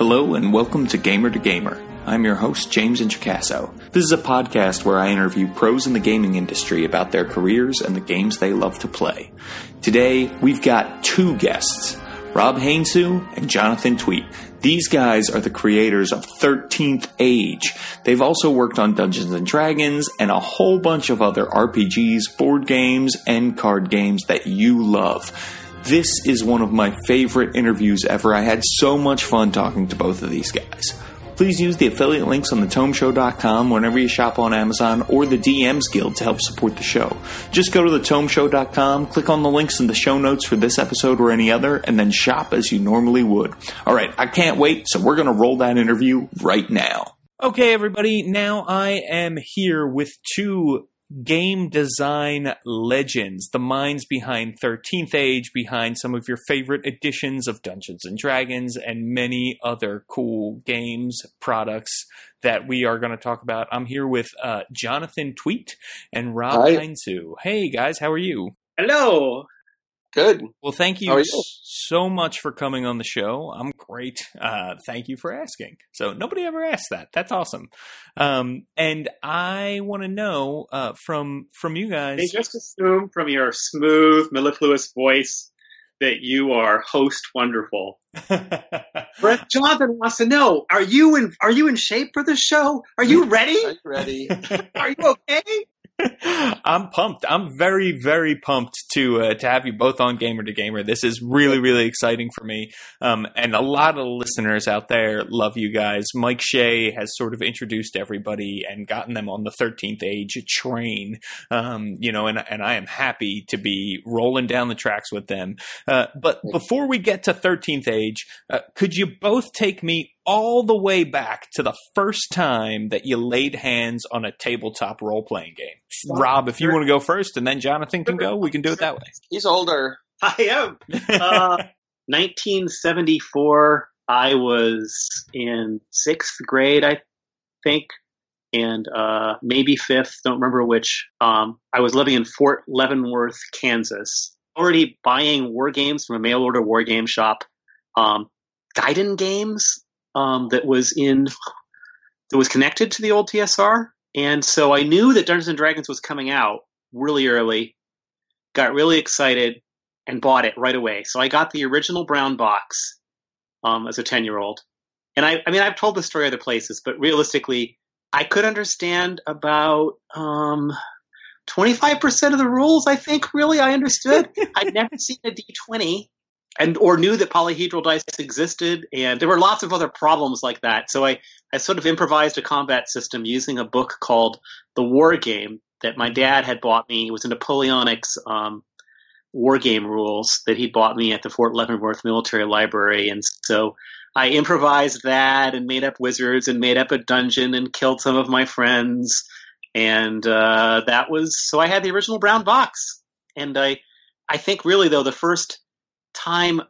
Hello and welcome to Gamer to Gamer. I'm your host, James Introcaso. This is a podcast where I interview pros in the gaming industry about their careers and the games they love to play. Today, we've got two guests, Rob Heinsoo and Jonathan Tweet. These guys are the creators of 13th Age. They've also worked on Dungeons and Dragons and a whole bunch of other RPGs, board games, and card games that you love. This is one of my favorite interviews ever. I had so much fun talking to both of these guys. Please use the affiliate links on thetomeshow.com whenever you shop on Amazon or the DMs Guild to help support the show. Just go to thetomeshow.com, click on the links in the show notes for this episode or any other, and then shop as you normally would. All right, I can't wait, so we're going to roll that interview right now. Okay, everybody, now I am here with two game design legends, the minds behind 13th Age, behind some of your favorite editions of Dungeons and Dragons, and many other cool games, products that we are going to talk about. I'm here with uh, Jonathan Tweet and Rob Hi. Heinsoo. Hey, guys, how are you? Hello. Good. Well, thank you you? S- so much for coming on the show. I'm great. Uh, thank you for asking. So nobody ever asked that. That's awesome. Um, and I want to know uh, from from you guys. They just assume from your smooth, mellifluous voice that you are host wonderful. Brett Jonathan wants to know: Are you in? Are you in shape for the show? Are you ready? Are you ready? Are you okay? I'm pumped. I'm very, very pumped to uh, to have you both on Gamer to Gamer. This is really, really exciting for me. Um, and a lot of listeners out there love you guys. Mike Shea has sort of introduced everybody and gotten them on the 13th Age train. Um, you know, and and I am happy to be rolling down the tracks with them. Uh, but before we get to 13th Age, uh, could you both take me all the way back to the first time that you laid hands on a tabletop role playing game. Rob, if you want to go first and then Jonathan can go, we can do it that way. He's older. I am. Uh, 1974. I was in sixth grade, I think, and uh, maybe fifth. Don't remember which. Um, I was living in Fort Leavenworth, Kansas. Already buying war games from a mail order war game shop. Um, Guidon games um, that was in that was connected to the old TSR, and so I knew that Dungeons and Dragons was coming out really early. Got really excited and bought it right away. So I got the original brown box um, as a 10 year old. And I, I mean, I've told the story other places, but realistically, I could understand about um, 25% of the rules, I think, really, I understood. I'd never seen a D20 and or knew that polyhedral dice existed. And there were lots of other problems like that. So I, I sort of improvised a combat system using a book called The War Game that my dad had bought me. It was a Napoleonic's um, war game rules that he bought me at the Fort Leavenworth Military Library. And so I improvised that and made up wizards and made up a dungeon and killed some of my friends. And uh, that was so I had the original brown box. And I, I think really though the first time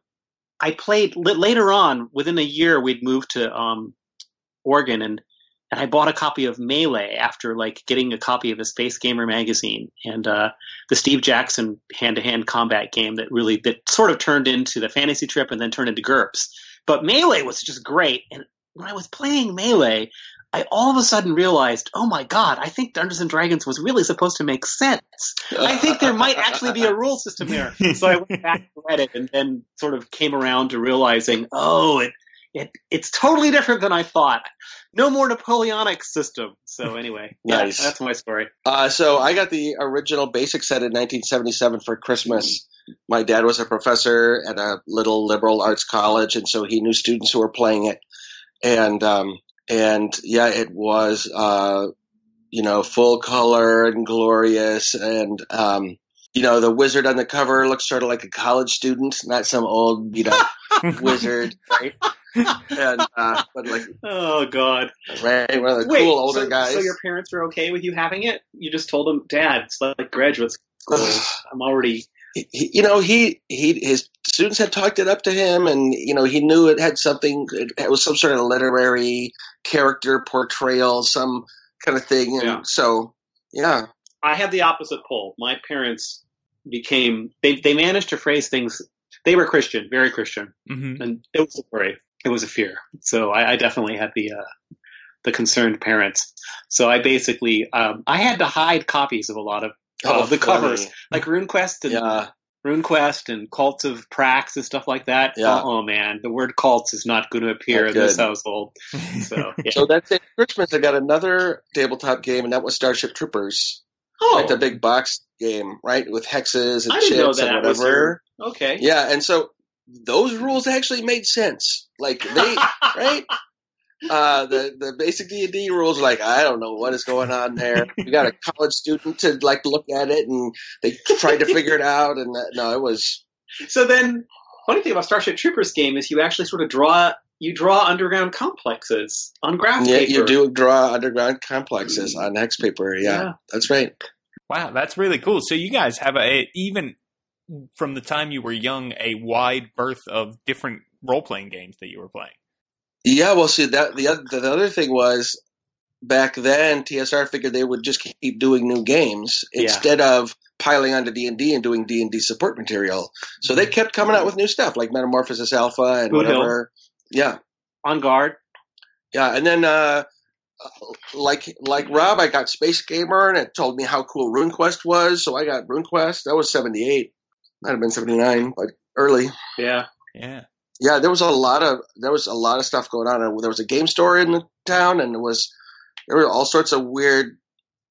I played later on within a year we'd moved to um, Oregon and and I bought a copy of Melee after like getting a copy of a Space Gamer magazine and uh, the Steve Jackson hand-to-hand combat game that really that sort of turned into the Fantasy Trip and then turned into GURPS. But Melee was just great, and when I was playing Melee, I all of a sudden realized, oh my god, I think Dungeons and Dragons was really supposed to make sense. I think there might actually be a rule system here. So I went back and read it, and then sort of came around to realizing, oh, it it it's totally different than I thought. No more Napoleonic system. So anyway, yeah, Nice. that's my story. Uh, so I got the original basic set in 1977 for Christmas. My dad was a professor at a little liberal arts college, and so he knew students who were playing it. And um, and yeah, it was uh, you know full color and glorious, and um, you know the wizard on the cover looks sort of like a college student, not some old you know wizard, right? And uh, but like Oh God! right, one of the Wait, cool older so, guys. so your parents were okay with you having it? You just told them, Dad, it's like graduate school. I'm already. He, he- you know, he he his students had talked it up to him, and you know, he knew it had something. It was some sort of literary character portrayal, some kind of thing. And Yeah. so, yeah, I had the opposite pull. My parents became they they managed to phrase things they were Christian, very Christian, Mm-hmm. and it was a worry. It was a fear. So I, I definitely had the uh, the concerned parents. So I basically um, I had to hide copies of a lot of uh, the covers, like RuneQuest and Yeah, RuneQuest and Cults of Prax and stuff like that. Yeah. Oh, man, the word cults is not going to appear Not in this household. So yeah. So that's it. Christmas, I got another tabletop game, and that was Starship Troopers, oh, like the big box game, right, with hexes and I didn't know chips and that was whatever. okay. Yeah, and so those rules actually made sense. Like they, right? Uh, the the basic D and D rules, like I don't know what is going on there. We got a college student to like look at it, and they tried to figure it out, and that, no, it was So then, funny thing about Starship Troopers game is you actually sort of draw you draw underground complexes on graph yeah. paper. You do draw underground complexes on hex paper. Yeah, Yeah. that's right. Wow, that's really cool. So you guys have a even from the time you were young a wide berth of different role playing games that you were playing. Yeah, well, see that the other, the other thing was back then TSR figured they would just keep doing new games Yeah. instead of piling onto D and D and doing D and D support material. So they kept coming out with new stuff like Metamorphosis Alpha and Boot Hill. whatever. Yeah, on guard. yeah, and then uh, like like Rob, I got Space Gamer and it told me how cool RuneQuest was. So I got RuneQuest. That was seventy eight. Might have been seventy nine, but early. Yeah. Yeah. Yeah, there was a lot of there was a lot of stuff going on. There was a game store in the town, and there was there were all sorts of weird,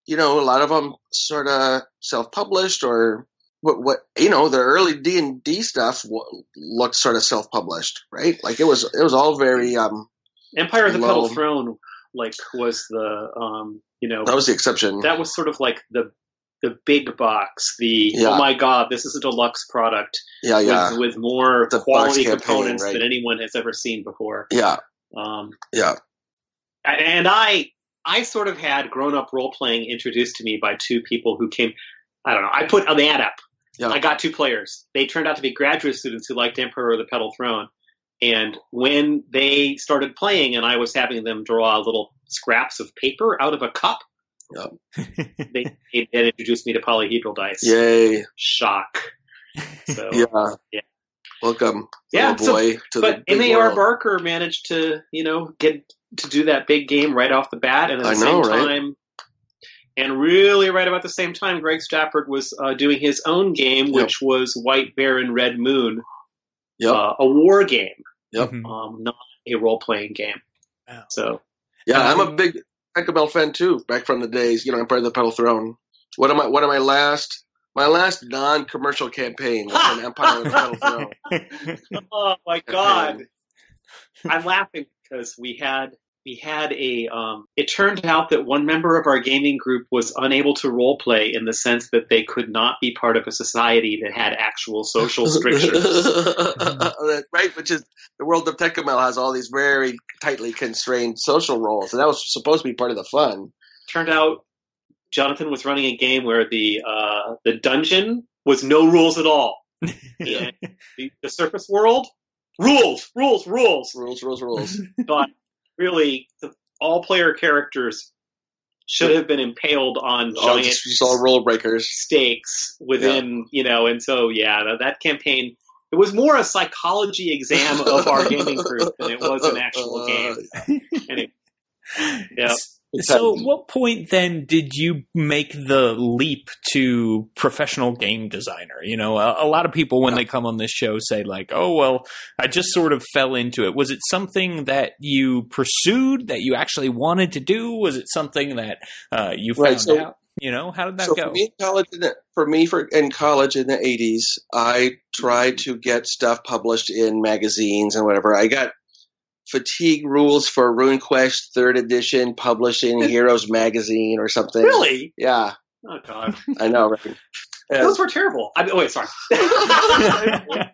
you know, a lot of them sort of self published or what what you know the early D and D stuff w- looked sort of self published, right? Like it was it was all very um Empire of the Low. Petal Throne, like, was the um, you know that was the exception. that was sort of like the the big box. The Yeah. oh my god, this is a deluxe product yeah, yeah, with, with more The quality components right. than anyone has ever seen before. yeah, Um, yeah. and I I sort of had grown up role playing introduced to me by two people who came. I don't know. I put the ad up. Yeah. I got two players. They turned out to be graduate students who liked Emperor of the Petal Throne. And when they started playing, and I was having them draw little scraps of paper out of a cup, they, they then introduced me to polyhedral dice. Yay! Shock. So, Yeah, Yeah. Welcome, Yeah, little so- boy, to but the big MAR world. Barker managed to, you know, get to do that big game right off the bat, and at the I same know, right? time, and really right about the same time, Greg Stafford was uh, doing his own game, Yep. which was White Bear and Red Moon, Yep. uh, a war game, Yep. Mhm. um, not a role playing game. Wow. So Yeah, I'm a Um, big Bell fan too. Back from the days, you know, Empire of the Petal Throne. What am I? What am I last my last non commercial campaign was an Empire of the Petal Throne. oh my god i'm laughing because we had we had a um it turned out that one member of our gaming group was unable to role play in the sense that they could not be part of a society that had actual social strictures right, which is the world of Tékumel has all these very tightly constrained social roles, and that was supposed to be part of the fun. turned out jonathan was running a game where the uh the dungeon was no rules at all the, the surface world rules rules rules Rules, rules, rules. but really the all player characters should have been impaled on all giant just, just all rule breakers. stakes within you know and so yeah that, that campaign it was more a psychology exam of our gaming group than it was an actual game. Anyway. Yeah So, at what point then did you make the leap to professional game designer? You know, a, a lot of people when they come on this show say like, "Oh, well, I just sort of fell into it." Was it something that you pursued that you actually wanted to do? Was it something that uh, you found Right, so- out? You know, how did that so go? for me in college, in the, for me for in college in the '80s, I tried to get stuff published in magazines and whatever. I got fatigue rules for RuneQuest Third Edition Publishing Heroes Magazine or something. really Yeah, oh god I know. Right? And those were terrible I mean, oh wait sorry it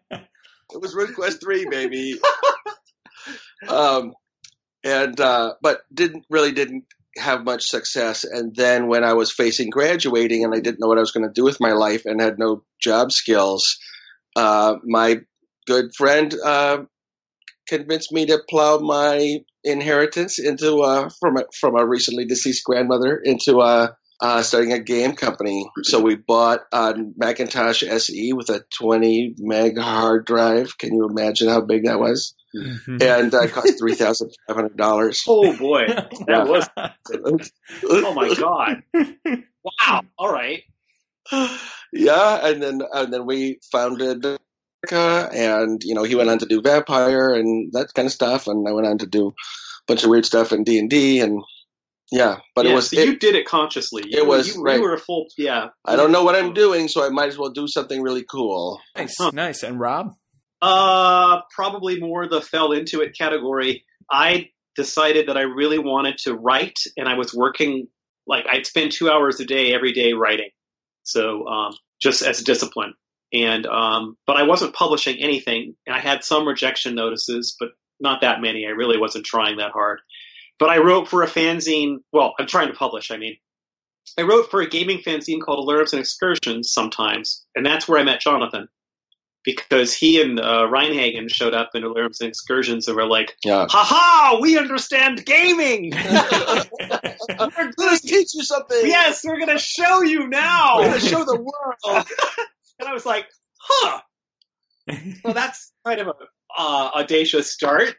was RuneQuest three, baby. um, and uh, but didn't really didn't have much success. And then when I was facing graduating and I didn't know what I was going to do with my life and had no job skills, uh, my good friend uh, convinced me to plow my inheritance into uh, from a, from a recently deceased grandmother into uh, uh, starting a game company. So we bought a Macintosh SE with a 20 meg hard drive. Can you imagine how big that was? Mm-hmm. And uh, it cost three thousand five hundred dollars. Oh boy, that was. Oh my god! Wow. All right. yeah, and then and then we founded America, and you know he went on to do Vampire and that kind of stuff, and I went on to do a bunch of weird stuff in D and D, and yeah, but yeah, it was so it, you did it consciously. You, It was, you, right. you were a full yeah. I don't know what I'm doing, so I might as well do something really cool. Nice, Huh. nice. And Rob? Uh, probably more the fell into it category. I decided that I really wanted to write, and I was working like I'd spend two hours a day every day writing. So um, just as a discipline, and um, but I wasn't publishing anything, and I had some rejection notices, but not that many. I really wasn't trying that hard. But I wrote for a fanzine. Well, I'm trying to publish. I mean, I wrote for a gaming fanzine called Alarums and Excursions sometimes, and that's where I met Jonathan because he and uh, Reinhagen showed up in Alarums and Excursions and were like, Yeah. "Ha ha! We understand gaming. we're going to teach you something. yes, we're gonna show you now." We're going to show the world. and I was like, "Huh." So that's kind of a uh, audacious start.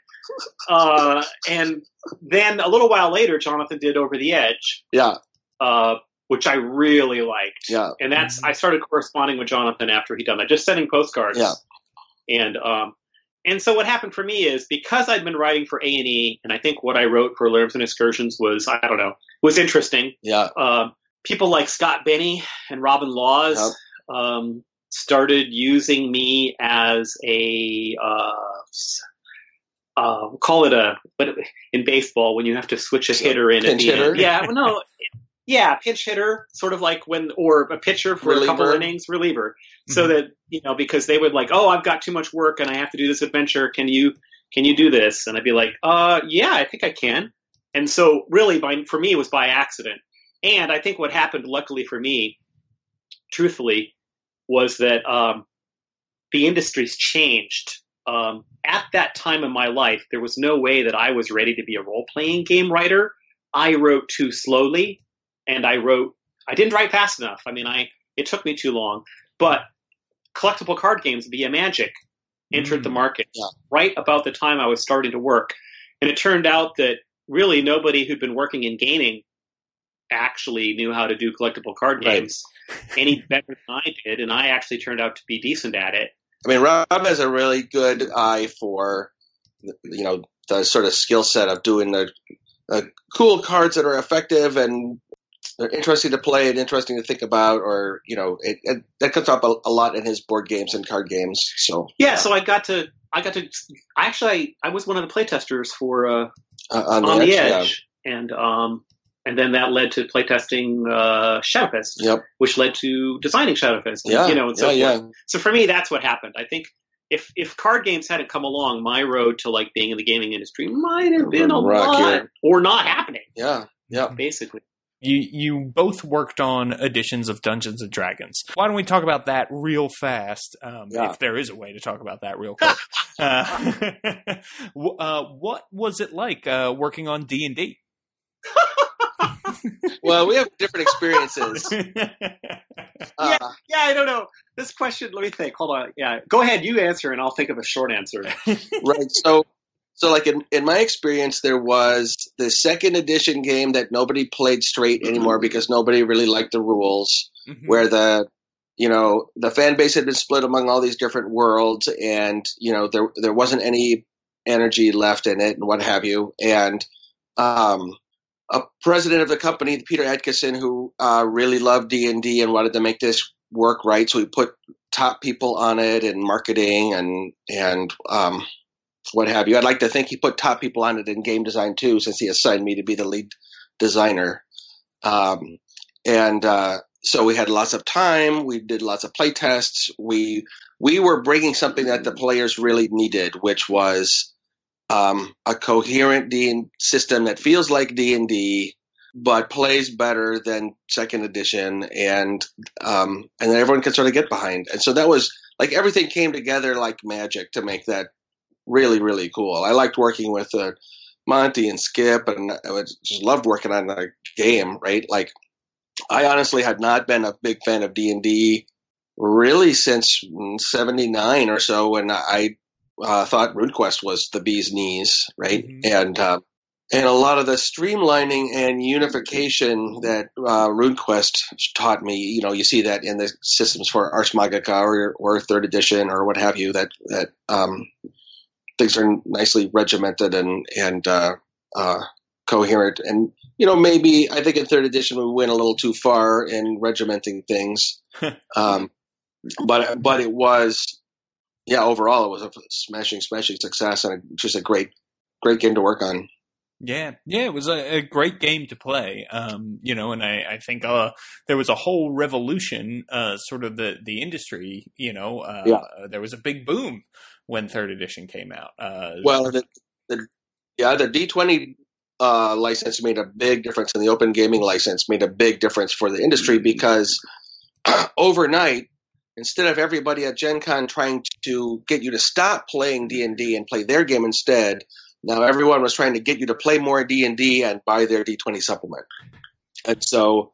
Uh, and then a little while later, Jonathan did Over the Edge, Yeah, uh, which I really liked. yeah, And that's I started corresponding with Jonathan after he done that, just sending postcards. Yeah. And um, and so what happened for me is because I'd been writing for A and E, and I think what I wrote for Alarums and Excursions was I don't know was interesting. yeah. Um, people like Scott Bennie and Robin Laws. Um, started using me as a uh, uh, call it a but in baseball when you have to switch a hitter in at Pinch hitter? end. Yeah, well, no, yeah, pinch hitter, sort of like when or a pitcher for a couple Reliever. innings, reliever, so that you know because they would like, oh, I've got too much work and I have to do this adventure. Can you can you do this? And I'd be like, uh, yeah, I think I can. And so really, by for me, it was by accident. And I think what happened, luckily for me, truthfully, was that um, the industry's changed. Um, at that time in my life, there was no way that I was ready to be a role playing game writer. I wrote too slowly, and I wrote. I didn't write fast enough. I mean, I it took me too long. But collectible card games via Magic entered Mm. the market Yeah. right about the time I was starting to work, and it turned out that really nobody who'd been working in gaming actually knew how to do collectible card games any better than I did, and I actually turned out to be decent at it. I mean, Rob has a really good eye for, you know, the sort of skill set of doing the uh, cool cards that are effective and they're interesting to play and interesting to think about, or you know, it, it, that comes up a, a lot in his board games and card games. So Yeah, so I got to, I got to, I actually, I I was one of the playtesters for uh, uh, on the on edge, the yeah. and um, and then that led to playtesting uh, Shadowfist, Yep. which led to designing Shadowfist. Yeah. you know, and so yeah. forth. Yeah. So for me, that's what happened. I think if if card games hadn't come along, my road to like being in the gaming industry might have been a Rock lot your- or not happening. Yeah. Yeah. Basically, You you both worked on editions of Dungeons and Dragons. Why don't we talk about that real fast? Um, Yeah. If there is a way to talk about that real quick. uh, uh, what was it like uh, working on D and D? Well, we have different experiences. Uh, yeah, I don't know this question. Let me think. Hold on. Yeah, go ahead. You answer, and I'll think of a short answer. right. So, so like in, in my experience, there was the second edition game that nobody played straight anymore because nobody really liked the rules. Mhm. where the you know the fan base had been split among all these different worlds and you know there there wasn't any energy left in it and what have you and um a president of the company Peter Adkison who uh, really loved D&D and wanted to make this work right so he put top people on it and marketing and and um what have you I'd like to think he put top people on it in game design too since he assigned me to be the lead designer um and uh so we had lots of time. We did lots of play tests. We we were bringing something that the players really needed, which was um, a coherent D system that feels like D and D, but plays better than second edition, and um, and that everyone can sort of get behind. And so that was like everything came together like magic to make that really really cool. I liked working with uh, Monty and Skip, and I just loved working on the game. Right, like I honestly had not been a big fan of D and D really since '79 or so, when I uh, thought RuneQuest was the bee's knees, right? Mm-hmm. And uh, and a lot of the streamlining and unification that uh, RuneQuest taught me. You know, you see that in the systems for Ars Magica or, or Third Edition or what have you. That that um, things are nicely regimented and and uh, uh, coherent. And you know, maybe I think in Third Edition we went a little too far in regimenting things. um, but but it was yeah, overall, it was a smashing, smashing success and just a great, great game to work on. Yeah, yeah, it was a, a great game to play. Um, you know, and I, I think uh, there was a whole revolution, uh, sort of the the industry. You know, uh, yeah. there was a big boom when third edition came out. Uh, well, the, the, yeah, the D twenty uh, license made a big difference, and the open gaming license made a big difference for the industry because overnight instead of everybody at Gen Con trying to get you to stop playing D&D and play their game instead, now everyone was trying to get you to play more D&D and buy their D20 supplement. And so,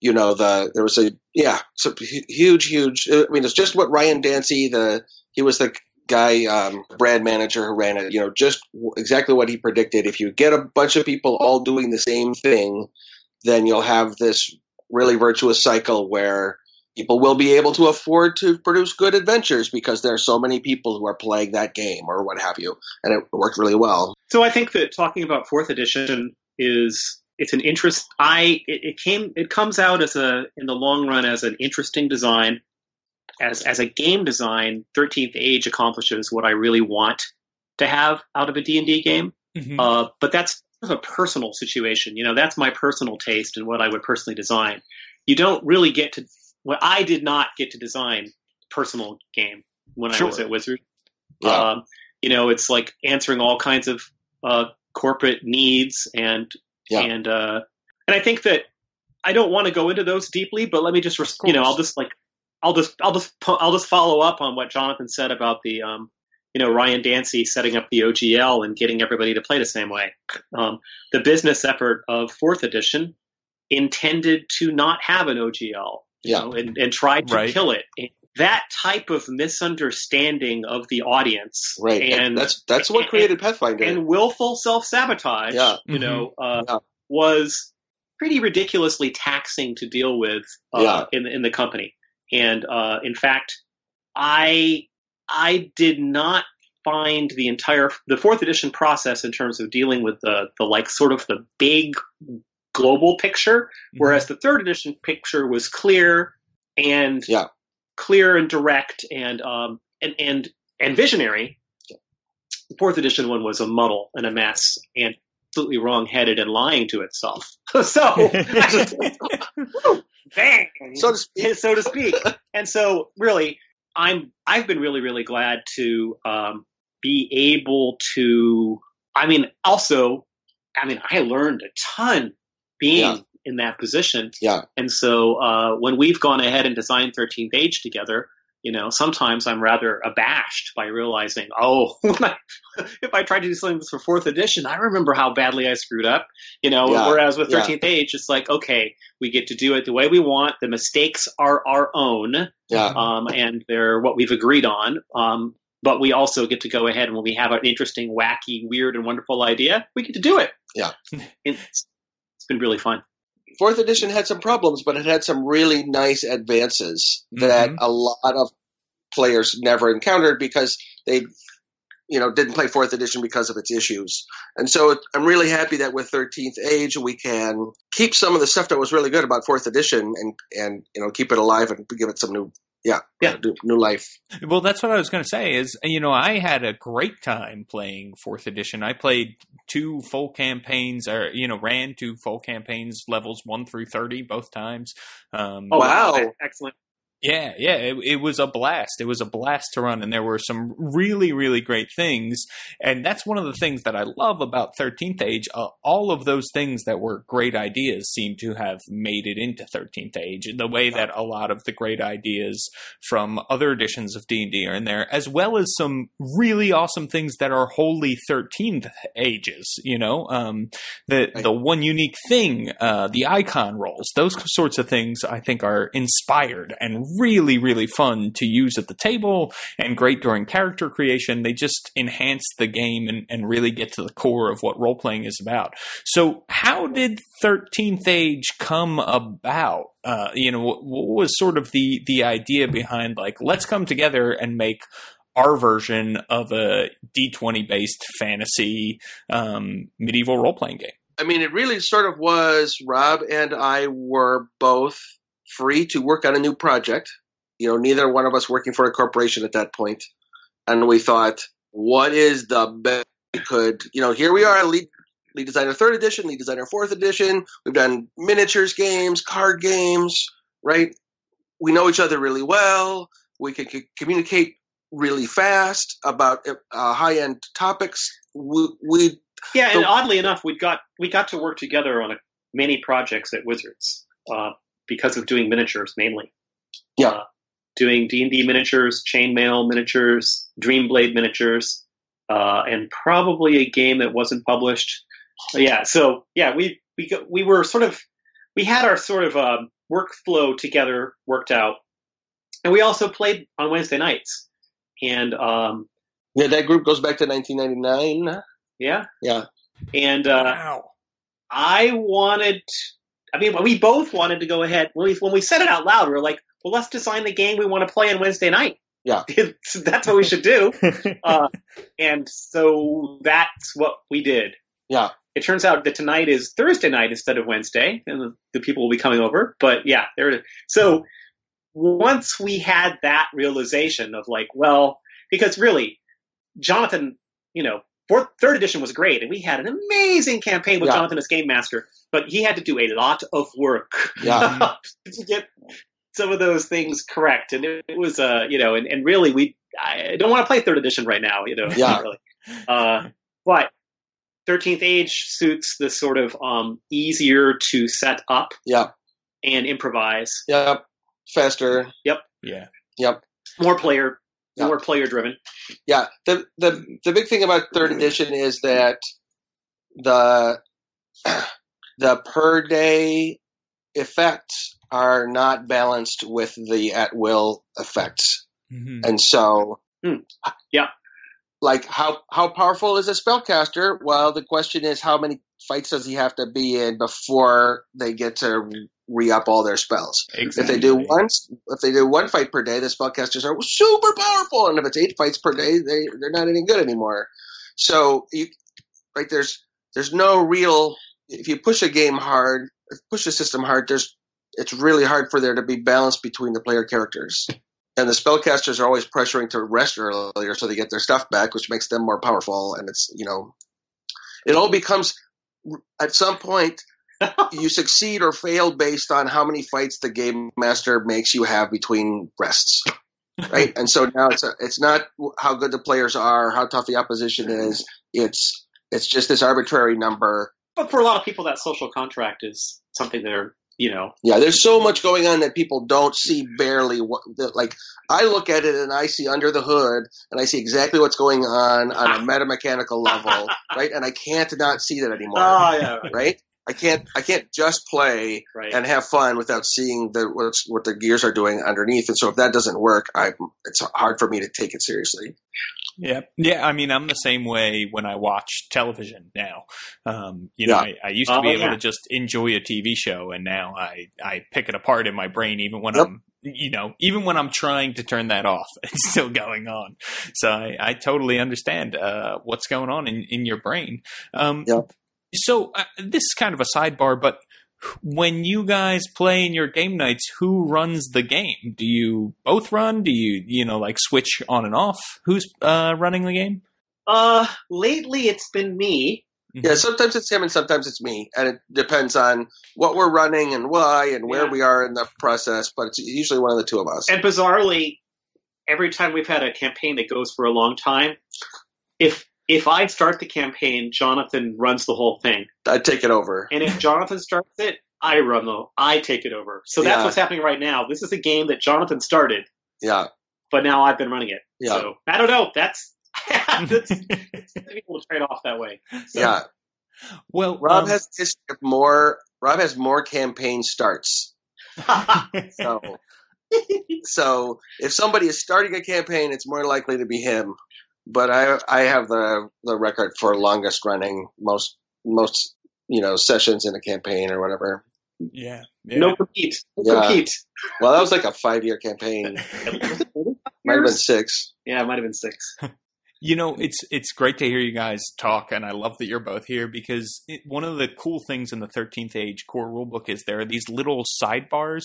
you know, the there was a yeah, a huge huge I mean it's just what Ryan Dancey the he was the guy um, brand manager who ran it, you know, just exactly what he predicted. If you get a bunch of people all doing the same thing, then you'll have this really virtuous cycle where people will be able to afford to produce good adventures because there are so many people who are playing that game or what have you and it worked really well. So i think that talking about fourth edition is it's an interest i it, it came it comes out as a in the long run as an interesting design. As as a game design 13th age accomplishes what i really want to have out of a d&d game. Mm-hmm. uh, but that's a personal situation. You know that's my personal taste and what i would personally design. You don't really get to well, I did not get to design personal game when sure. I was at Wizard. Yeah. Um, you know, it's like answering all kinds of uh, corporate needs and yeah. and uh, and I think that I don't want to go into those deeply, but let me just you know I'll just like I'll just I'll just I'll just follow up on what Jonathan said about the um, you know Ryan Dancey setting up the OGL and getting everybody to play the same way. Um, the business effort of fourth edition intended to not have an OGL yeah. Know, and, and tried to right. kill it. that type of misunderstanding of the audience, right? And that's that's what created and, Pathfinder. And willful self sabotage, yeah. you mm-hmm. know, uh, yeah. was pretty ridiculously taxing to deal with uh, yeah. in in the company. And uh, in fact, I I did not find the entire the fourth edition process in terms of dealing with the the like sort of the big global picture, mm-hmm. whereas the third edition picture was clear and yeah. clear and direct and um, and and and visionary. The fourth edition one was a muddle and a mess and absolutely wrong-headed and lying to itself. so, bang, so to speak. so to speak. And so, really, I'm I've been really really glad to um, be able to. I mean, also, I mean, I learned a ton being yeah. in that position. Yeah. And so uh, when we've gone ahead and designed 13th Age together, you know, sometimes I'm rather abashed by realizing, oh, I, if I tried to do something for fourth edition, I remember how badly I screwed up. You know, yeah, whereas with 13th yeah. Age, it's like, okay, we get to do it the way we want. The mistakes are our own, yeah. um, and they're what we've agreed on. Um, but we also get to go ahead and when we have an interesting, wacky, weird, and wonderful idea, we get to do it. Yeah. it's been really fun. Fourth edition had some problems, but it had some really nice advances mm-hmm. that a lot of players never encountered because they, you know, didn't play fourth edition because of its issues. And so I'm really happy that with 13th Age we can keep some of the stuff that was really good about fourth edition and and you know keep it alive and give it some new yeah, yeah, new life. Well, that's what I was going to say. Is you know I had a great time playing fourth edition. I played two full campaigns, or you know ran two full campaigns, levels one through thirty both times. Um, oh wow, excellent! Yeah, yeah, it, it, was a blast. It was a blast to run, and there were some really, really great things. And that's one of the things that I love about 13th Age. Uh, all of those things that were great ideas seem to have made it into 13th Age. The way that a lot of the great ideas from other editions of D&D are in there, as well as some really awesome things that are wholly 13th Ages. You know, um, the the one unique thing, uh, the icon rolls, those sorts of things, I think are inspired and really, really fun to use at the table and great during character creation. They just enhance the game and, and really get to the core of what role playing is about. So, how did 13th Age come about? Uh, you know, what, was sort of the the idea behind like let's come together and make our version of a D20 based fantasy um, medieval role playing game? I mean, it really sort of was. Rob and I were both free to work on a new project. You know, neither one of us working for a corporation at that point. And we thought, what is the best we could, you know, here we are, lead, lead designer third edition, lead designer fourth edition. We've done miniatures games, card games, right? We know each other really well. We can c- communicate really fast about uh, high end topics. We, we yeah, and oddly enough, we got we got to work together on a, many projects at Wizards. Uh, because of doing miniatures mainly. Yeah. Uh, doing D&D miniatures, chainmail miniatures, Dreamblade miniatures, uh, and probably a game that wasn't published. Yeah, so yeah, we we we were sort of we had our sort of uh, workflow together worked out, and we also played on Wednesday nights. And um, yeah, that group goes back to 1999. Yeah, yeah, and uh, wow. I wanted I mean, we both wanted to go ahead when we when we said it out loud. We were like, "Well, let's design the game we want to play on Wednesday night." Yeah, that's what we should do. uh, and so that's what we did. Yeah. It turns out that tonight is Thursday night instead of Wednesday, and the, the people will be coming over. But yeah, there it is. So once we had that realization of like, well, because really, Jonathan, you know, fourth, third edition was great, and we had an amazing campaign with yeah. Jonathan as game master. But he had to do a lot of work yeah. to get some of those things correct, and it, it was, uh, you know, and, and really, we I don't want to play third edition right now, you know, yeah. really. Uh, but 13th Age suits the sort of um, easier to set up, yeah, and improvise. Yep, faster. Yep. Yeah. Yep. More player yeah. more player driven. Yeah, the the the big thing about third edition is that the the per day effects are not balanced with the at will effects, mm-hmm. and so mm. yeah, like how how powerful is a spellcaster? Well, the question is how many fights does he have to be in before they get to re up all their spells? Exactly. If they do once, if they do one fight per day, the spellcasters are super powerful, and if it's eight fights per day, they they're not any good anymore. So you like there's there's no real if you push a game hard, push a system hard, there's it's really hard for there to be balance between the player characters. And the spellcasters are always pressuring to rest earlier so they get their stuff back, which makes them more powerful. And it's, you know, it all becomes at some point you succeed or fail based on how many fights the game master makes you have between rests right? And so now it's a, it's not how good the players are how tough the opposition is. It's it's just this arbitrary number. But for a lot of people that social contract is something they're you know. Yeah there's so much going on that people don't see barely what that, like i look at it and i see under the hood and i see exactly what's going on on a metamechanical level right? And i can't not see that anymore. Oh, yeah, right. Right I can't I can't just play right. and have fun without seeing the what's, what the gears are doing underneath. And so if that doesn't work, I it's hard for me to take it seriously. Yeah, yeah. I mean, I'm the same way when I watch television now. Um, you know, yeah. I, I, used to be oh, able yeah. to just enjoy a TV show, and now I I pick it apart in my brain, even when yep. I'm you know, even when I'm trying to turn that off, it's still going on. So I, I totally understand uh, what's going on in, in your brain. Um, yep. So uh, this is kind of a sidebar, but when you guys play in your game nights, who runs the game? Do you both run? Do you you know like switch on and off? Who's uh, running the game? Uh, lately it's been me. Yeah, sometimes it's him and sometimes it's me, and it depends on what we're running and why and where Yeah. we are in the process. But it's usually one of the two of us. And bizarrely, every time we've had a campaign that goes for a long time, if if I start the campaign, Jonathan runs the whole thing, I take it over. and if Jonathan starts it, I run the I take it over. So that's Yeah. what's happening right now. This is a game that Jonathan started, Yeah, but now I've been running it. Yeah. So I don't know. That's that's people trade off that way. So, yeah. well, Rob um, has his more. Rob has more campaign starts. So, so if somebody is starting a campaign, it's more likely to be him. But I, I have the the record for longest running most most you know sessions in a campaign or whatever. yeah, yeah. no compete. No Yeah. compete. Well, that was like a five year campaign. Might have been six. Yeah, it might have been six. You know, it's it's great to hear you guys talk, and I love that you're both here because it, one of the cool things in the 13th Age core rulebook is there are these little sidebars.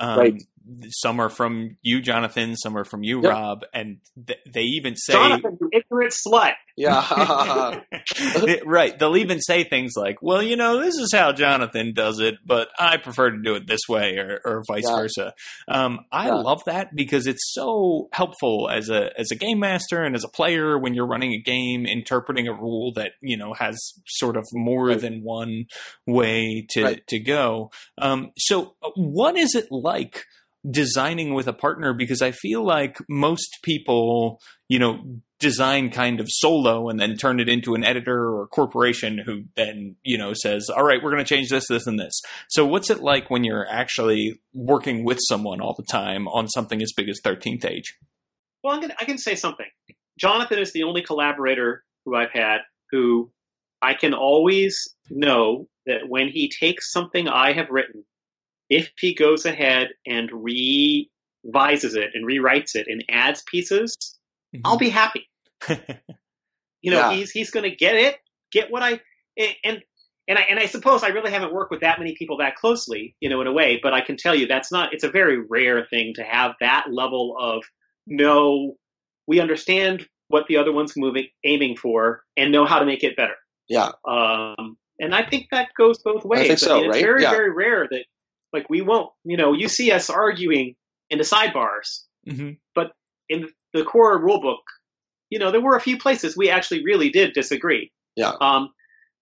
Um, Right. Some are from you, Jonathan. Some are from you, Yep. Rob, and th- they even say. Jonathan, you ignorant slut. Yeah. right. They'll even say things like, well, you know, this is how Jonathan does it, but I prefer to do it this way or, or vice Yeah. versa. Um, I Yeah. love that because it's so helpful as a, as a game master and as a player when you're running a game, interpreting a rule that, you know, has sort of more Right. than one way to, Right. to go. Um, so uh, what is it like designing with a partner? Because I feel like most people, you know, design kind of solo and then turn it into an editor or a corporation who then, you know, says, all right, we're going to change this, this, and this. So what's it like when you're actually working with someone all the time on something as big as 13th Age? Well, gonna, I can say something. Jonathan is the only collaborator who I've had who I can always know that when he takes something I have written, if he goes ahead and revises it and rewrites it and adds pieces, I'll be happy. You know, Yeah. he's he's going to get it, get what I and and I and I suppose I really haven't worked with that many people that closely, you know, in a way. But I can tell you that's not. It's a very rare thing to have that level of no. We understand what the other one's moving, aiming for, and know how to make it better. Yeah. Um, and I think that goes both ways. think so, mean, it's right? very Yeah. very rare that like we won't. You know, you see us arguing in the sidebars hmm but in the core rulebook, you know, there were a few places we actually really did disagree. Yeah. Um,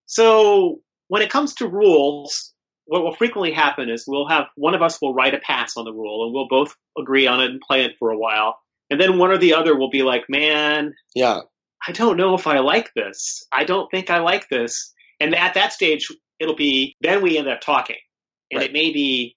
so when it comes to rules, what will frequently happen is we'll have one of us will write a pass on the rule and we'll both agree on it and play it for a while. And then one or the other will be like, man, Yeah. I don't know if I like this. I don't think I like this. And at that stage, it'll be, then we end up talking. And Right. it may be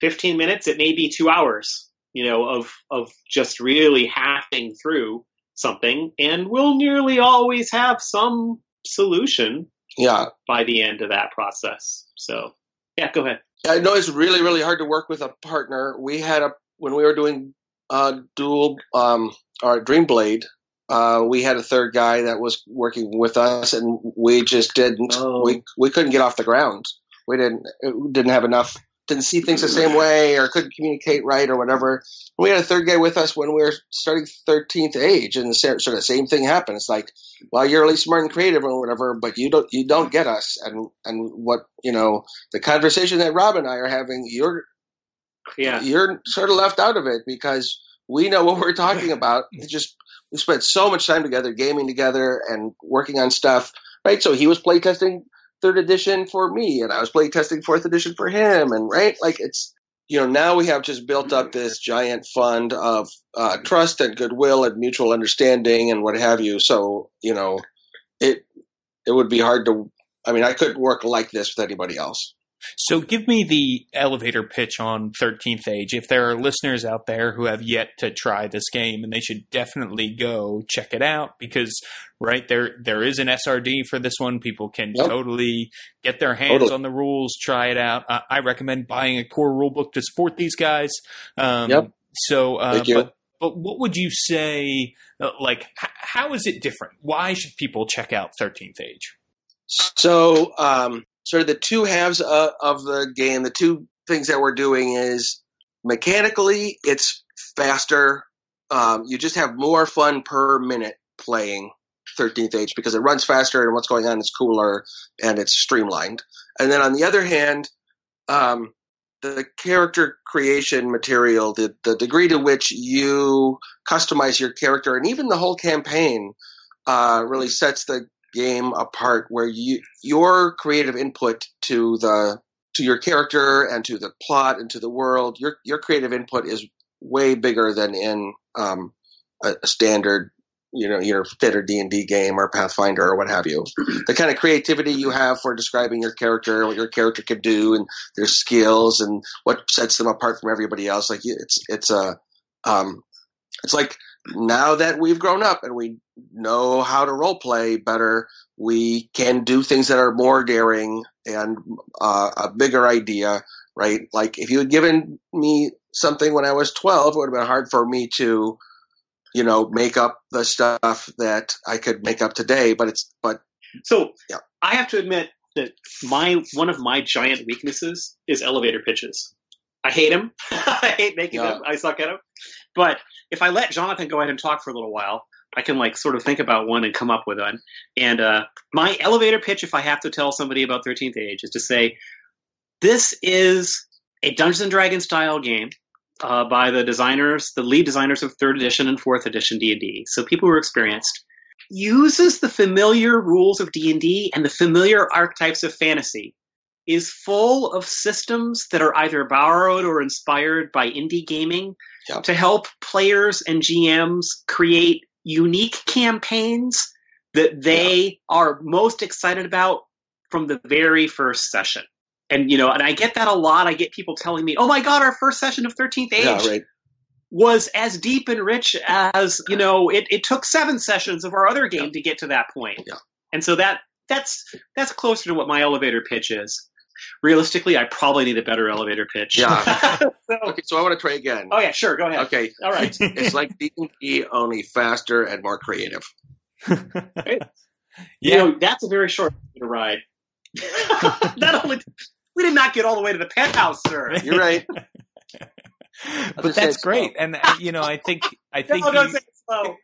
15 minutes, it may be two hours, you know, of, of just really hashing through something. And we'll nearly always have some solution Yeah. by the end of that process. So, yeah, go ahead. I know it's really, really hard to work with a partner. We had a when we were doing uh, dual um, or Dream Blade, uh, we had a third guy that was working with us, and we just didn't. Oh. We we couldn't get off the ground. We didn't didn't have enough. Didn't see things the same way, or couldn't communicate right, or whatever. We had a third guy with us when we were starting thirteenth age, and the sort of same thing happened. It's like, well, you're really smart and creative or whatever, but you don't you don't get us, and and what you know the conversation that Rob and I are having, you're Yeah. you're sort of left out of it because we know what we're talking about. It's just we spent so much time together, gaming together, and working on stuff. Right, so he was playtesting third edition for me, and I was playtesting fourth edition for him, and right, like it's you know now we have just built up this giant fund of uh, trust and goodwill and mutual understanding and what have you. So you know it it would be hard to. I mean, I couldn't work like this with anybody else. So give me the elevator pitch on 13th Age. If there are listeners out there who have yet to try this game and they should definitely go check it out because right there there is an SRD for this one. People can Yep. totally get their hands Totally. on the rules, try it out. I, I recommend buying a core rulebook to support these guys. Um, Yep. So, uh, Thank you. but but what would you say? Uh, like, h- how is it different? Why should people check out 13th Age? So, um, sort of the two halves of, of the game, the two things that we're doing is mechanically, it's faster. Um, you just have more fun per minute playing. 13th Age because it runs faster and what's going on is cooler and it's streamlined. And then on the other hand, um, the character creation material, the, the degree to which you customize your character, and even the whole campaign, uh, really sets the game apart. Where you your creative input to the to your character and to the plot and to the world, your your creative input is way bigger than in um, a, a standard you know your standard D and D game or Pathfinder or what have you. The kind of creativity you have for describing your character, what your character can do, and their skills, and what sets them apart from everybody else. Like it's it's a um, it's like now that we've grown up and we know how to role play better, we can do things that are more daring and uh, a bigger idea. Right? Like if you had given me something when I was twelve, it would have been hard for me to you know, make up the stuff that I could make up today. But it's but so yeah. I have to admit that my one of my giant weaknesses is elevator pitches. I hate him. I hate making yeah. them. I suck at him. But if I let Jonathan go ahead and talk for a little while, I can like sort of think about one and come up with one. And uh, my elevator pitch, if I have to tell somebody about Thirteenth Age, is to say, "This is a Dungeons and Dragons style game uh, by the designers, the lead designers of third edition and fourth edition D&D. So people who are experienced uses the familiar rules of D&D and the familiar archetypes of fantasy is full of systems that are either borrowed or inspired by indie gaming yep. to help players and GMs create unique campaigns that they yep. are most excited about from the very first session and you know, and I get that a lot. I get people telling me, "Oh my God, our first session of Thirteenth Age yeah, right. was as deep and rich as you know it, it took seven sessions of our other game yeah. to get to that point." Yeah. And so that that's that's closer to what my elevator pitch is. Realistically, I probably need a better elevator pitch. Yeah. so, okay, so I want to try again. Oh yeah, sure. Go ahead. Okay. All right. It's, it's like D&D only faster and more creative. right? Yeah. You know, that's a very short ride. Not only we did not get all the way to the penthouse, sir. You're right. but that's great, and uh, you know, I think I think. no, don't say slow.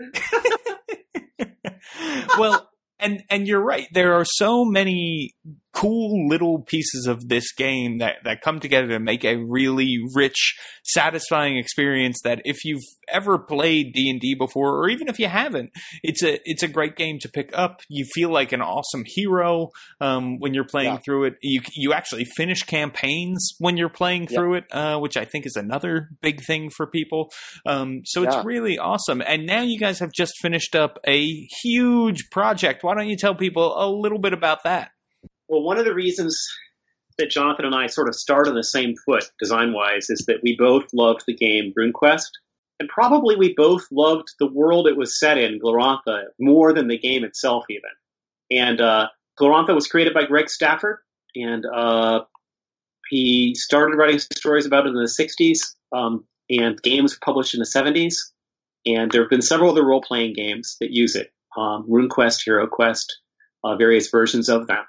well, and and you're right. There are so many cool little pieces of this game that, that come together to make a really rich, satisfying experience that if you've ever played D&D before or even if you haven't, it's a it's a great game to pick up. You feel like an awesome hero um, when you're playing yeah. through it. You you actually finish campaigns when you're playing yeah. through it, uh, which I think is another big thing for people. Um, so yeah. it's really awesome. And now you guys have just finished up a huge project. Why don't you tell people a little bit about that? Well, one of the reasons that Jonathan and I sort of start on the same foot design wise is that we both loved the game RuneQuest. And probably we both loved the world it was set in, Glorantha, more than the game itself, even. And uh, Glorantha was created by Greg Stafford, and uh, he started writing stories about it in the 60s, um, and games published in the 70s. And there have been several other role playing games that use it um, RuneQuest, HeroQuest, uh, various versions of them.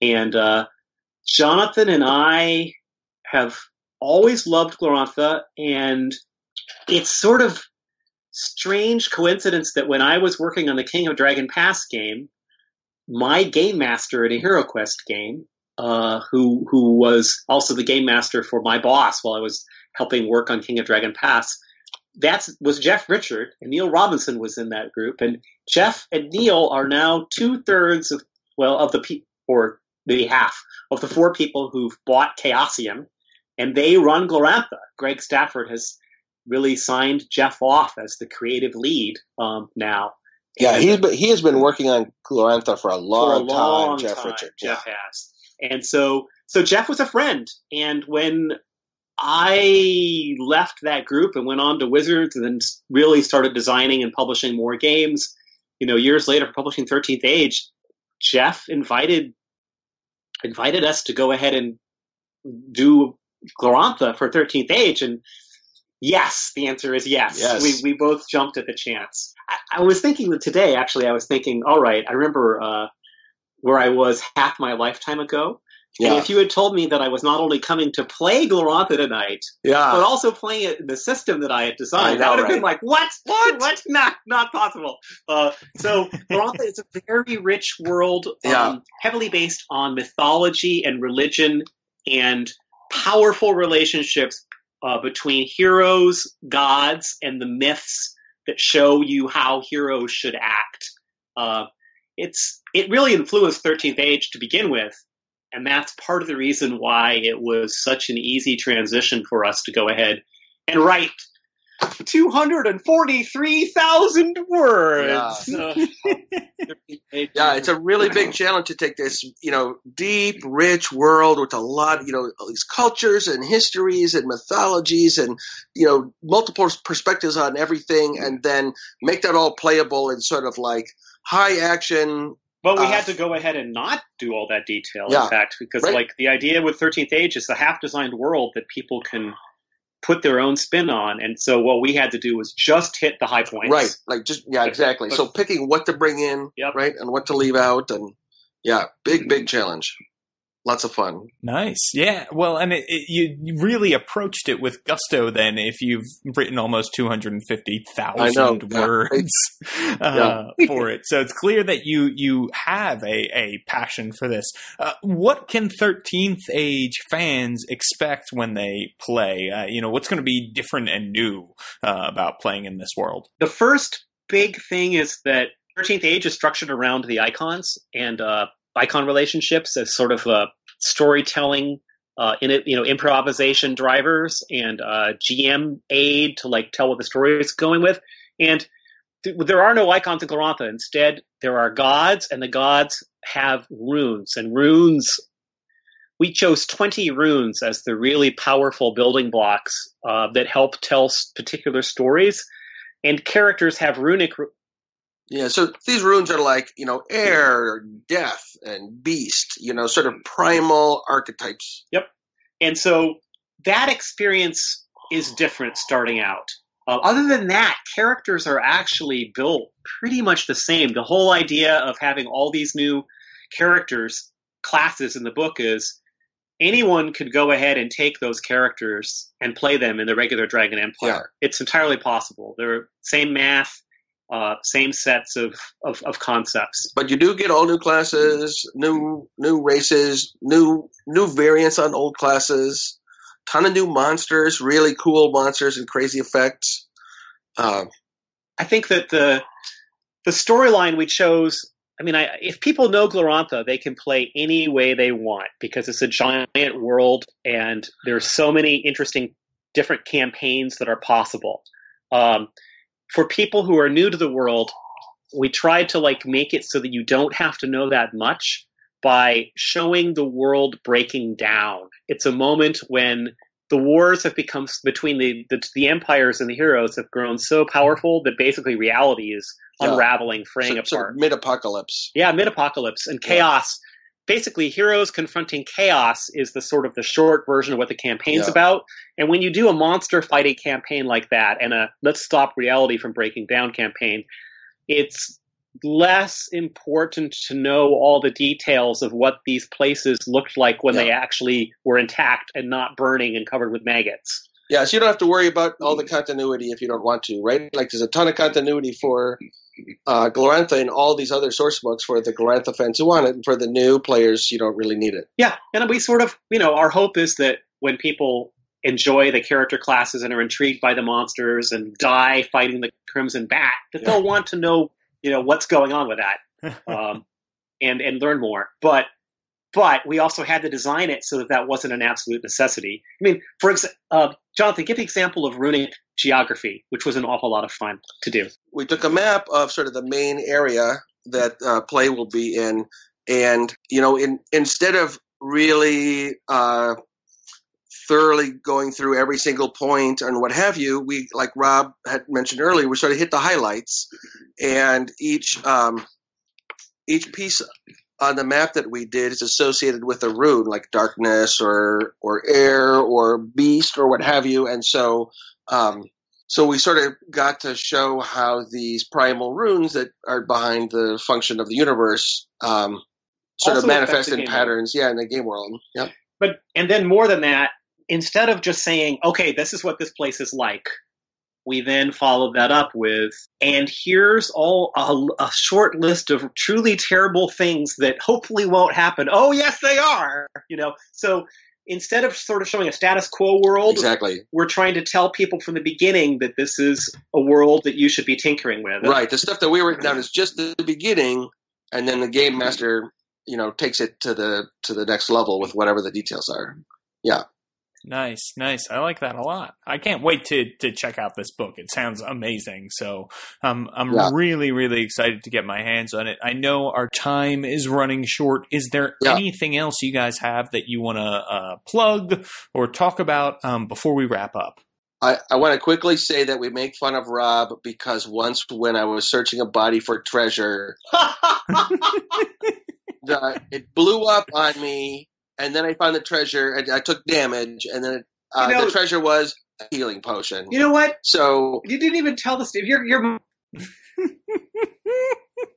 And uh, Jonathan and I have always loved Glorantha, and it's sort of strange coincidence that when I was working on the King of Dragon Pass game, my game master at a Hero Quest game, uh, who who was also the game master for my boss while I was helping work on King of Dragon Pass, that was Jeff Richard, and Neil Robinson was in that group. And Jeff and Neil are now two thirds of well of the pe- or maybe half of the four people who've bought Chaosium, and they run Glorantha. Greg Stafford has really signed Jeff off as the creative lead um, now. Yeah, he's been, he has been working on Glorantha for a long, for a long time. Jeff time, Richard, Jeff yeah. has, and so so Jeff was a friend, and when I left that group and went on to Wizards, and then really started designing and publishing more games. You know, years later, publishing Thirteenth Age, Jeff invited invited us to go ahead and do Glorantha for 13th Age, and yes, the answer is yes. yes. We we both jumped at the chance. I, I, was thinking that today, actually, I was thinking, all right, I remember uh, where I was half my lifetime ago, And Yeah. if you had told me that I was not only coming to play Glorantha tonight, yeah. but also playing it in the system that I had designed, I know, I would have been like, "What? What? What? Not, not possible." Uh, so Glorantha is a very rich world, um, Yeah. heavily based on mythology and religion, and powerful relationships uh, between heroes, gods, and the myths that show you how heroes should act. Uh, it's it really influenced Thirteenth Age to begin with, and that's part of the reason why it was such an easy transition for us to go ahead and write 243,000 words. Uh, Yeah, it's a really big challenge to take this, you know, deep, rich world with a lot, you know, all these cultures and histories and mythologies and, you know, multiple perspectives on everything and then make that all playable and sort of like high action. But we Uh, had to go ahead and not do all that detail, Yeah. in fact, because Right. like the idea with 13th Age is a half-designed world that people can put their own spin on, and so what we had to do was just hit the high points. Right. Like just, yeah, exactly. So picking what to bring in, Yep. right, and what to leave out. And yeah, big, big challenge. Lots of fun. Nice. Yeah. Well, and it, it, you you really approached it with gusto then if you've written almost 250,000 yeah. words uh, for it. So it's clear that you you have a, a passion for this. Uh, what can 13th Age fans expect when they play? Uh, you know, what's going to be different and new uh, about playing in this world? The first big thing is that 13th Age is structured around the icons and uh, icon relationships as sort of uh, storytelling, uh, in it, you know, improvisation drivers and uh, GM aid to like tell what the story is going with. And th- there are no icons in Glorantha. Instead, there are gods, and the gods have runes. And runes, we chose 20 runes as the really powerful building blocks uh, that help tell particular stories. And characters have runic ru- Yeah, so these runes are like, you know, air, death, and beast, you know, sort of primal archetypes. Yep. And so that experience is different starting out. Uh, other than that, characters are actually built pretty much the same. The whole idea of having all these new characters, classes in the book is anyone could go ahead and take those characters and play them in the regular Dragon Empire. It's entirely possible. They're same math, uh, same sets of, of, of concepts. But you do get all new classes, new new races, new new variants on old classes, ton of new monsters, really cool monsters and crazy effects. Uh, I think that the the storyline we chose. I mean, I, if people know Glorantha, they can play any way they want because it's a giant world and there's so many interesting different campaigns that are possible. Um, for people who are new to the world, we tried to like make it so that you don't have to know that much by showing the world breaking down. It's a moment when the wars have become between the, the the empires and the heroes have grown so powerful that basically reality is Yeah. unraveling, fraying sort apart. of mid apocalypse. Yeah, mid apocalypse and chaos. Basically, heroes confronting chaos is the sort of the short version of what the campaign's Yeah. about. And when you do a monster fighting campaign like that and a let's stop reality from breaking down campaign, it's less important to know all the details of what these places looked like when they actually were intact and not burning and covered with maggots. Yeah, so you don't have to worry about all the continuity if you don't want to, right? Like there's a ton of continuity for uh, Glorantha and all these other source books for the Glorantha fans who want it, and for the new players, you don't really need it. Yeah, and we sort of, you know, our hope is that when people enjoy the character classes and are intrigued by the monsters and die fighting the Crimson Bat, that Yeah. they'll want to know, you know, what's going on with that, um, and and learn more. But but we also had to design it so that that wasn't an absolute necessity. I mean, for example, uh, Jonathan, give the example of runic geography, which was an awful lot of fun to do. We took a map of sort of the main area that uh, play will be in, and you know, in instead of really uh, thoroughly going through every single point and what have you, we like Rob had mentioned earlier, we sort of hit the highlights, and each um, each piece on the map that we did is associated with a rune like darkness or or air or beast or what have you and so um, so we sort of got to show how these primal runes that are behind the function of the universe um, sort Also of manifest in patterns. Yeah, in the game world. Yep. But and then more than that, instead of just saying, "Okay, this is what this place is like," we then followed that up with, "And here's all a, a short list of truly terrible things that hopefully won't happen." Oh, yes, they are. You know, so instead of sort of showing a status quo world, Exactly. we're trying to tell people from the beginning that this is a world that you should be tinkering with. Right. The stuff that we written down is just the beginning, and then the game master, you know, takes it to the to the next level with whatever the details are. Nice, nice. I like that a lot. I can't wait to to check out this book. It sounds amazing. So um, I'm Yeah. really, really excited to get my hands on it. I know our time is running short. Is there Yeah. anything else you guys have that you want to uh, plug or talk about um, before we wrap up? I, I want to quickly say that we make fun of Rob because once when I was searching a body for treasure, the, it blew up on me, and then I found the treasure, and I took damage, and then uh, You know- the treasure was a healing potion. you know what? So You didn't even tell the story. You're, you're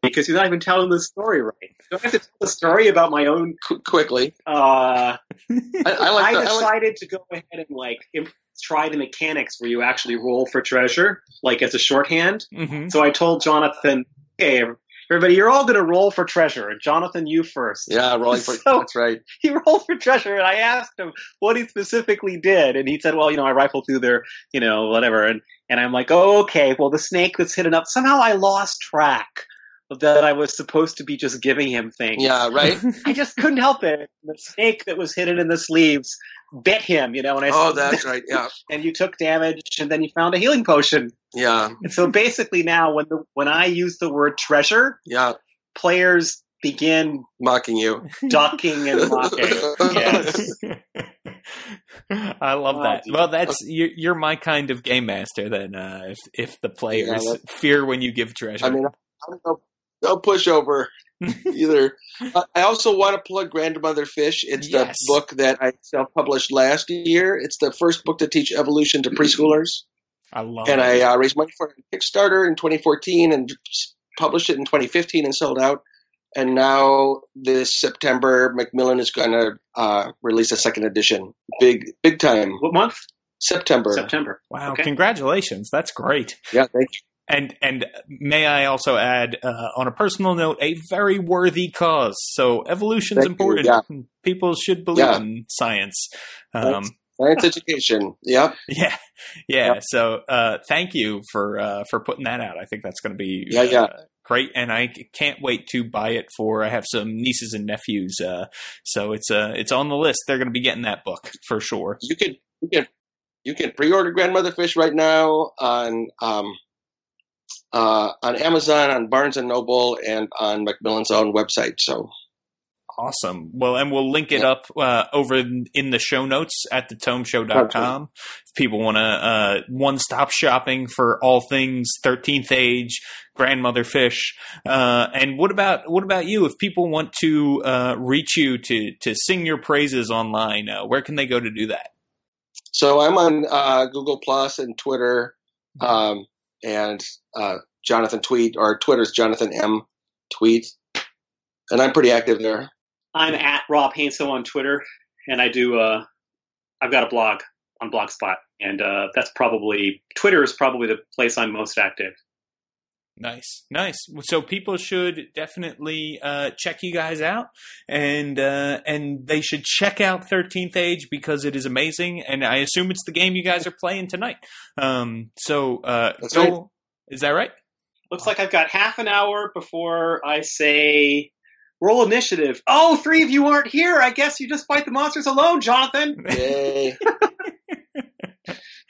because you're not even telling the story right. Do I have to tell the story about my own? qu- quickly, Uh, I, I like. I the, I like decided to go ahead and like imp- try the mechanics where you actually roll for treasure, like as a shorthand. Mm-hmm. So I told Jonathan, "Hey, everybody, you're all going to roll for treasure, and Jonathan, you first. yeah, rolling for So- that's right. he rolled for treasure and I asked him what he specifically did and he said, well, you know, I rifled through their, you know, whatever. And, and I'm like, oh, okay, well, the snake that's hidden up, somehow I lost track that I was supposed to be just giving him things. Yeah, right. I just couldn't help it. The snake that was hidden in the sleeves bit him, you know, and I Oh, that's right. Yeah, and you took damage and then you found a healing potion. yeah, And so basically now when the, when I use the word treasure, yeah. players begin Mocking you. ducking and mocking. Yes. I love Oh, that. Well, that's you're, you're my kind of game master. Then, uh, if if the players Yeah, fear when you give treasure, I mean, I'm no, no pushover either. Uh, I also want to plug Grandmother Fish. It's Yes. the book that I self-published last year. It's the first book to teach evolution to preschoolers, I love and it. And I uh, raised money for it on Kickstarter in 2014 and published it in 2015 and sold out. And now this September, Macmillan is going to uh, release a second edition. Big, big time. What month? September. September. wow! Okay. Congratulations, that's great. Yeah, thank you. And and may I also add, uh, on a personal note, a very worthy cause. So evolution's Thank you, important. yeah. People should believe Yeah. in science. Um, Science education. Yep. yeah, yeah. So uh, thank you for uh, for putting that out. I think that's going to be Yeah, yeah. uh, great, and I can't wait to buy it for. I have some nieces and nephews, uh, so it's uh, it's on the list. They're going to be getting that book for sure. you can you can you can pre-order grandmother fish right now on um, uh, on Amazon, on Barnes and Noble, and on Macmillan's own website. So Awesome. Well, and we'll link it Yeah. up uh, over in the show notes at thetomeshow.com. If people want to uh, one stop shopping for all things 13th age, grandmother fish. Uh, and what about what about you? If people want to uh, reach you to to sing your praises online, uh, where can they go to do that? so I'm on uh, Google Plus and Twitter, um, and uh, Jonathan Tweet or Twitter's Jonathan M Tweet, and I'm pretty active there. I'm at Rob Heinsoo on Twitter, and I do. Uh, I've got a blog on Blogspot, and uh, that's probably Twitter is probably the place I'm most active. Nice, nice. So people should definitely uh, check you guys out, and uh, and they should check out Thirteenth Age because it is amazing, and I assume it's the game you guys are playing tonight. Um, so uh, That's go. right. Is that right? Looks like I've got half an hour before I say roll initiative. Oh, three of you aren't here. I guess you just fight the monsters alone, Jonathan. Yay!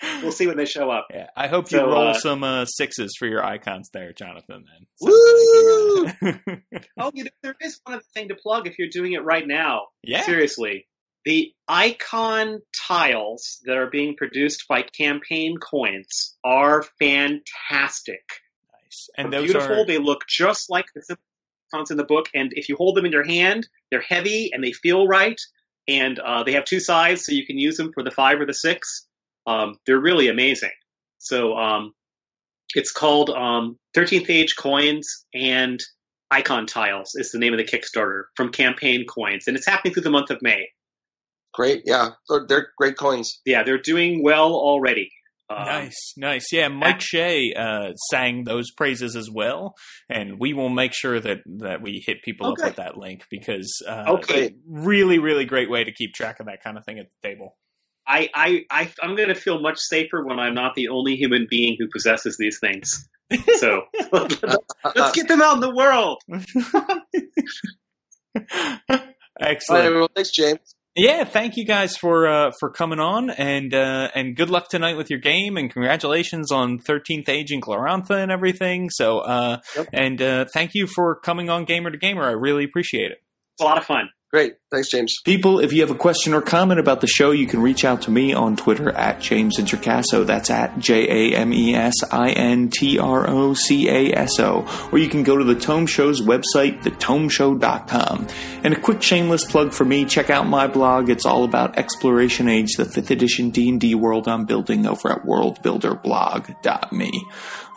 We'll see when they show up. Yeah, I hope you So, roll uh, some uh, sixes for your icons there, Jonathan. Then. Woo! Oh, you know, there is one other thing to plug if you're doing it right now. yeah. Seriously. The icon tiles that are being produced by Campaign Coins are fantastic. Nice. And They're those beautiful. are They look just like the icons in the book. And if you hold them in your hand, they're heavy and they feel right. And uh, they have two sides, so you can use them for the five or the six. Um, they're really amazing. So um, it's called um, 13th Age Coins, and Icon Tiles is the name of the Kickstarter from Campaign Coins, and it's happening through the month of May. Great, yeah, so they're great coins. Yeah, they're doing well already. Um, nice, nice. Yeah, Mike Shea uh, sang those praises as well, and we will make sure that that we hit people okay. up with that link because uh, okay, really, really great way to keep track of that kind of thing at the table. I, I, I I'm going to feel much safer when I'm not the only human being who possesses these things. So let's get them out in the world. Excellent. well, thanks, James. Yeah, thank you guys for uh, for coming on, and uh, and good luck tonight with your game, and congratulations on Thirteenth Age and Glorantha and everything. So, uh, yep. and uh, thank you for coming on Gamer to Gamer. I really appreciate it. It's a lot of fun. Great. Thanks, James. People, if you have a question or comment about the show, you can reach out to me on Twitter at James Introcaso. That's at J A M E S I N T R O C A S O. Or you can go to the Tome Show's website, thetomeshow.com. And a quick shameless plug for me, check out my blog. It's all about Exploration Age, the 5th edition D&D world I'm building over at worldbuilderblog.me.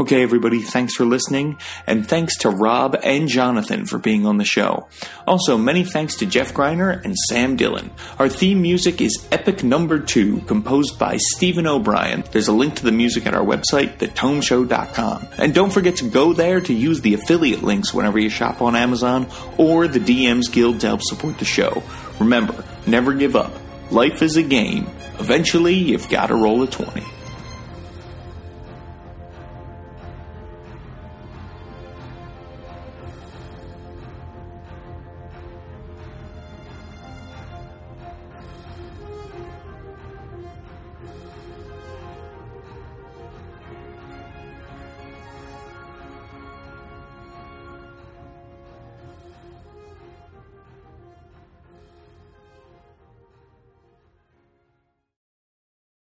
Okay, everybody, thanks for listening, and thanks to Rob and Jonathan for being on the show. Also, many thanks to Jeff And Sam Dillon. Our theme music is Epic Number 2, composed by Stephen O'Brien. There's a link to the music at our website, thetomeshow.com. And don't forget to go there to use the affiliate links whenever you shop on Amazon or the DMs Guild to help support the show. Remember, never give up. Life is a game. Eventually, you've got to roll a 20.